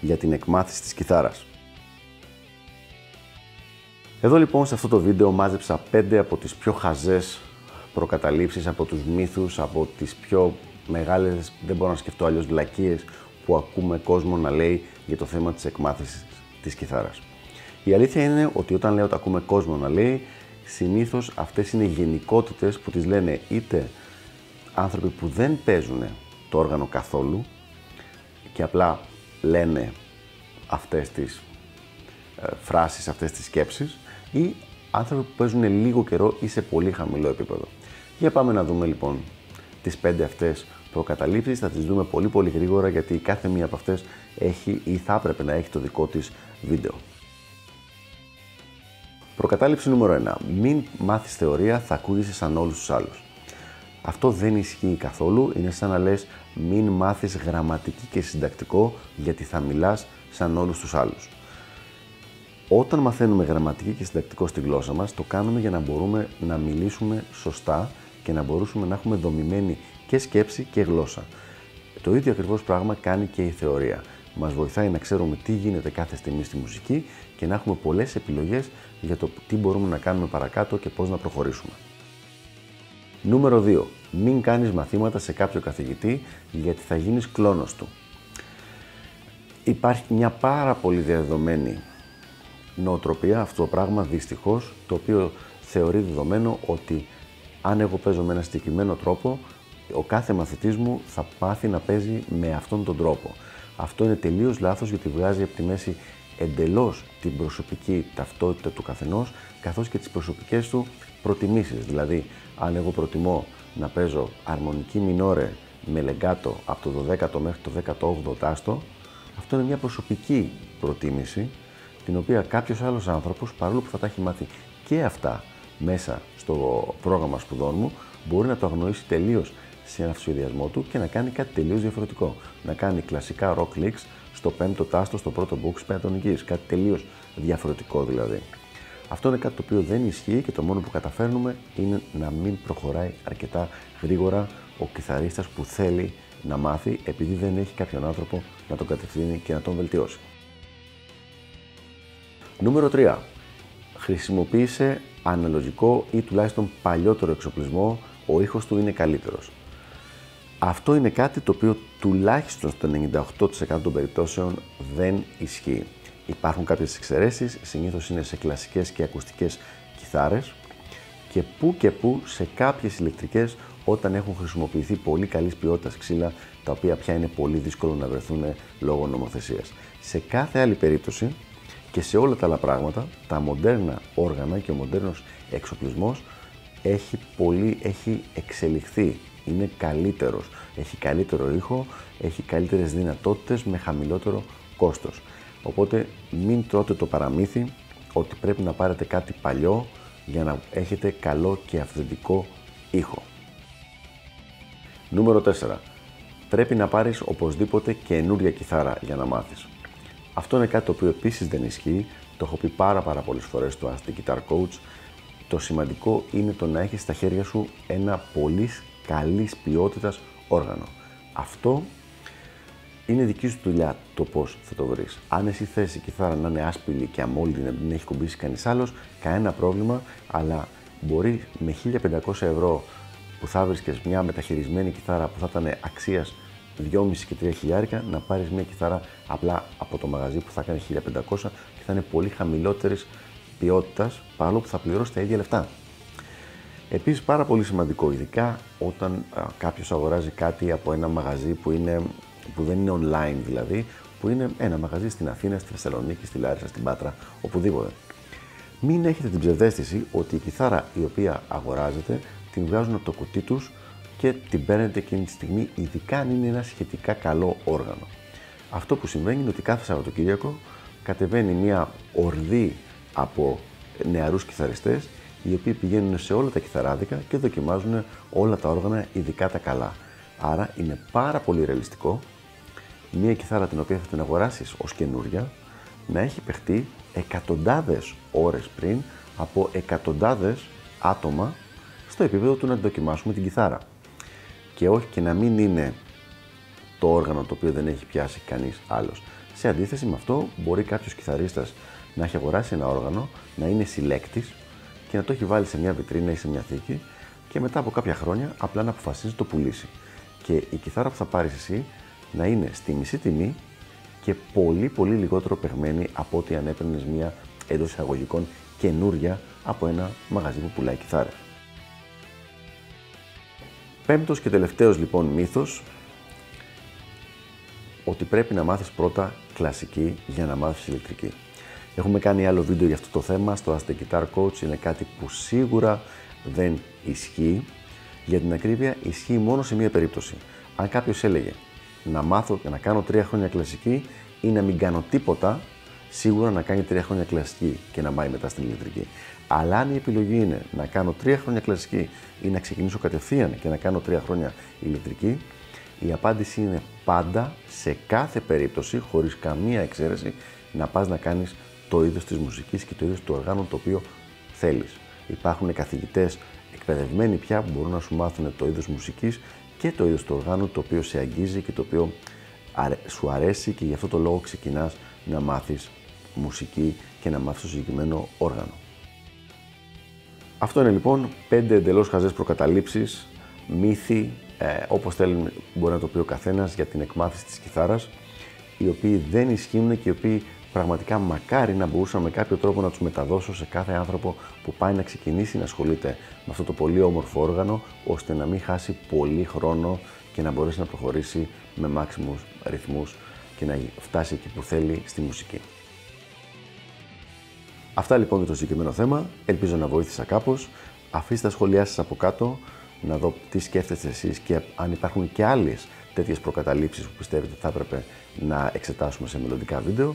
για την εκμάθηση της κιθάρας. Εδώ λοιπόν σε αυτό το βίντεο μάζεψα 5 από τις πιο χαζές προκαταλήψεις, από τους μύθους, από τις πιο μεγάλες, δεν μπορώ να σκεφτώ αλλιώς, βλακίες που ακούμε κόσμο να λέει για το θέμα της εκμάθησης της κιθάρας. Η αλήθεια είναι ότι όταν λέω ότι ακούμε κόσμο να λέει, συνήθως αυτές είναι γενικότητες που τις λένε είτε άνθρωποι που δεν παίζουν το όργανο καθόλου και απλά λένε αυτές τις ε, φράσεις, αυτές τις σκέψεις ή άνθρωποι που παίζουν λίγο καιρό ή σε πολύ χαμηλό επίπεδο. Για πάμε να δούμε λοιπόν τις πέντε αυτές προκαταλήψεις, θα τις δούμε πολύ πολύ γρήγορα γιατί κάθε μία από αυτές έχει ή θα έπρεπε να έχει το δικό της βίντεο. Προκατάληψη νούμερο 1. Μην μάθεις θεωρία, θα ακούγεσαι σαν όλους τους άλλους. Αυτό δεν ισχύει καθόλου, είναι σαν να λες μην μάθεις γραμματική και συντακτικό γιατί θα μιλάς σαν όλους τους άλλους. Όταν μαθαίνουμε γραμματική και συντακτικό στη γλώσσα μας, το κάνουμε για να μπορούμε να μιλήσουμε σωστά και να μπορούμε να έχουμε δομημένη και σκέψη και γλώσσα. Το ίδιο ακριβώς πράγμα κάνει και η θεωρία. Μας βοηθάει να ξέρουμε τι γίνεται κάθε στιγμή στη μουσική και να έχουμε πολλές επιλογές για το τι μπορούμε να κάνουμε παρακάτω και πώς να προχωρήσουμε. Νούμερο 2. Μην κάνεις μαθήματα σε κάποιο καθηγητή γιατί θα γίνεις κλόνος του. Υπάρχει μια πάρα πολύ διαδεδομένη νοοτροπία, αυτό το πράγμα δυστυχώς, το οποίο θεωρεί δεδομένο ότι αν εγώ παίζω με ένα συγκεκριμένο τρόπο, ο κάθε μαθητής μου θα πάθει να παίζει με αυτόν τον τρόπο. Αυτό είναι τελείως λάθος γιατί βγάζει από τη μέση εντελώς την προσωπική ταυτότητα του καθενός καθώς και τις προσωπικές του προτιμήσεις. Δηλαδή, αν εγώ προτιμώ να παίζω αρμονική μινόρε με λεγκάτο από το 12ο μέχρι το 18ο τάστο, αυτό είναι μια προσωπική προτίμηση την οποία κάποιος άλλος άνθρωπος, παρόλο που θα τα έχει μάθει και αυτά μέσα στο πρόγραμμα σπουδών μου, μπορεί να το αγνοήσει τελείως σε ένα σχεδιασμό του και να κάνει κάτι τελείως διαφορετικό. Να κάνει κλασικά rock licks στο πέμπτο τάστο, στο πρώτο box πεντατονική. Κάτι τελείως διαφορετικό δηλαδή. Αυτό είναι κάτι το οποίο δεν ισχύει και το μόνο που καταφέρνουμε είναι να μην προχωράει αρκετά γρήγορα ο κιθαρίστας που θέλει να μάθει επειδή δεν έχει κάποιον άνθρωπο να τον κατευθύνει και να τον βελτιώσει. Νούμερο 3. Χρησιμοποίησε αναλογικό ή τουλάχιστον παλιότερο εξοπλισμό, ο ήχος του είναι καλύτερος. Αυτό είναι κάτι το οποίο τουλάχιστον στο 98% των περιπτώσεων δεν ισχύει. Υπάρχουν κάποιες εξαιρέσεις, συνήθως είναι σε κλασικές και ακουστικές κιθάρες και που και που σε κάποιες ηλεκτρικές όταν έχουν χρησιμοποιηθεί πολύ καλής ποιότητας ξύλα τα οποία πια είναι πολύ δύσκολο να βρεθούν λόγω νομοθεσίας. Σε κάθε άλλη περίπτωση και σε όλα τα άλλα πράγματα, τα μοντέρνα όργανα και ο μοντέρνος εξοπλισμός έχει, πολύ, έχει εξελιχθεί, είναι καλύτερος, έχει καλύτερο ήχο, έχει καλύτερες δυνατότητες με χαμηλότερο κόστος. Οπότε μην τρώτε το παραμύθι ότι πρέπει να πάρετε κάτι παλιό για να έχετε καλό και αυθεντικό ήχο. Νούμερο 4. Πρέπει να πάρεις οπωσδήποτε καινούρια κιθάρα για να μάθεις. Αυτό είναι κάτι το οποίο επίσης δεν ισχύει, το έχω πει πάρα πάρα πολλές φορές στο Ask the Guitar Coach. Το σημαντικό είναι το να έχεις στα χέρια σου ένα πολύ καλής ποιότητας όργανο. Αυτό είναι δική σου δουλειά το πώς θα το βρεις. Αν εσύ θες η κιθάρα να είναι άσπηλη και αμόλυντη, να μην έχει κουμπίσει κανείς άλλος, κανένα πρόβλημα, αλλά μπορεί με 1500 ευρώ που θα βρίσκες μια μεταχειρισμένη κιθάρα που θα ήταν αξίας 2,5 και 3 χιλιάρικα να πάρεις μια κιθάρα απλά από το μαγαζί που θα κάνει 1500 και θα είναι πολύ χαμηλότερης ποιότητας παρόλο που θα πληρώσει τα ίδια λεφτά. Επίσης, πάρα πολύ σημαντικό, ειδικά όταν κάποιος αγοράζει κάτι από ένα μαγαζί που είναι που δεν είναι online δηλαδή, που είναι ένα μαγαζί στην Αθήνα, στη Θεσσαλονίκη, στη Λάρισα, στην Πάτρα, οπουδήποτε. Μην έχετε την ψευδέστηση ότι η κιθάρα η οποία αγοράζετε την βγάζουν από το κουτί τους και την παίρνετε εκείνη τη στιγμή, ειδικά αν είναι ένα σχετικά καλό όργανο. Αυτό που συμβαίνει είναι ότι κάθε Σαββατοκύριακο κατεβαίνει μια ορδή από νεαρούς κιθαριστές οι οποίοι πηγαίνουν σε όλα τα κιθαράδικα και δοκιμάζουν όλα τα όργανα, ειδικά τα καλά. Άρα είναι πάρα πολύ ρεαλιστικό μια κιθάρα την οποία θα την αγοράσεις ως καινούρια να έχει παιχτεί εκατοντάδες ώρες πριν από εκατοντάδες άτομα στο επίπεδο του να δοκιμάσουμε την κιθάρα. Και όχι και να μην είναι το όργανο το οποίο δεν έχει πιάσει κανείς άλλος. Σε αντίθεση με αυτό, μπορεί κάποιος κιθαρίστας να έχει αγοράσει ένα όργανο, να είναι συλλέκτης και να το έχει βάλει σε μια βιτρίνα ή σε μια θήκη και μετά από κάποια χρόνια απλά να αποφασίζει το πουλήσει. Και η κιθάρα που θα πάρεις εσύ να είναι στη μισή τιμή και πολύ πολύ λιγότερο παιγμένη από ό,τι αν έπαιρνες μια εντός εισαγωγικών καινούρια από ένα μαγαζί που πουλάει κιθάρες. Πέμπτος και τελευταίος λοιπόν μύθος ότι πρέπει να μάθεις πρώτα κλασική για να μάθεις ηλεκτρική. Έχουμε κάνει άλλο βίντεο για αυτό το θέμα στο Ask the Guitar Coach. Είναι κάτι που σίγουρα δεν ισχύει. Για την ακρίβεια, ισχύει μόνο σε μία περίπτωση. Αν κάποιος έλεγε να μάθω και να κάνω τρία χρόνια κλασική ή να μην κάνω τίποτα, σίγουρα να κάνει τρία χρόνια κλασική και να πάει μετά στην ηλεκτρική. Αλλά αν η επιλογή είναι να κάνω τρία χρόνια κλασική ή να ξεκινήσω κατευθείαν και να κάνω τρία χρόνια ηλεκτρική, η απάντηση είναι πάντα σε κάθε περίπτωση, χωρίς καμία εξαίρεση, να πας να κάνεις το είδος της μουσικής και το είδος του οργάνου το οποίο θέλεις. Υπάρχουν καθηγητές εκπαιδευμένοι πια που μπορούν να σου μάθουν το είδος μουσικής και το είδος του οργάνου το οποίο σε αγγίζει και το οποίο σου αρέσει και γι' αυτό το λόγο ξεκινάς να μάθεις μουσική και να μάθεις το συγκεκριμένο όργανο. Αυτό είναι λοιπόν πέντε εντελώς χαζές προκαταλήψεις, μύθοι, ε, όπως θέλει μπορεί να το πει ο καθένας για την εκμάθηση της κιθάρας, οι οποίοι δεν ισχύουν και οι οποίοι πραγματικά μακάρι να μπορούσα με κάποιο τρόπο να τους μεταδώσω σε κάθε άνθρωπο που πάει να ξεκινήσει να ασχολείται με αυτό το πολύ όμορφο όργανο, ώστε να μην χάσει πολύ χρόνο και να μπορέσει να προχωρήσει με μάξιμους ρυθμούς και να φτάσει εκεί που θέλει στη μουσική. Αυτά λοιπόν για το συγκεκριμένο θέμα. Ελπίζω να βοήθησα κάπως. Αφήστε τα σχόλιά σας από κάτω να δω τι σκέφτεστε εσείς και αν υπάρχουν και άλλες τέτοιες προκαταλήψεις που πιστεύετε θα έπρεπε να εξετάσουμε σε μελλοντικά βίντεο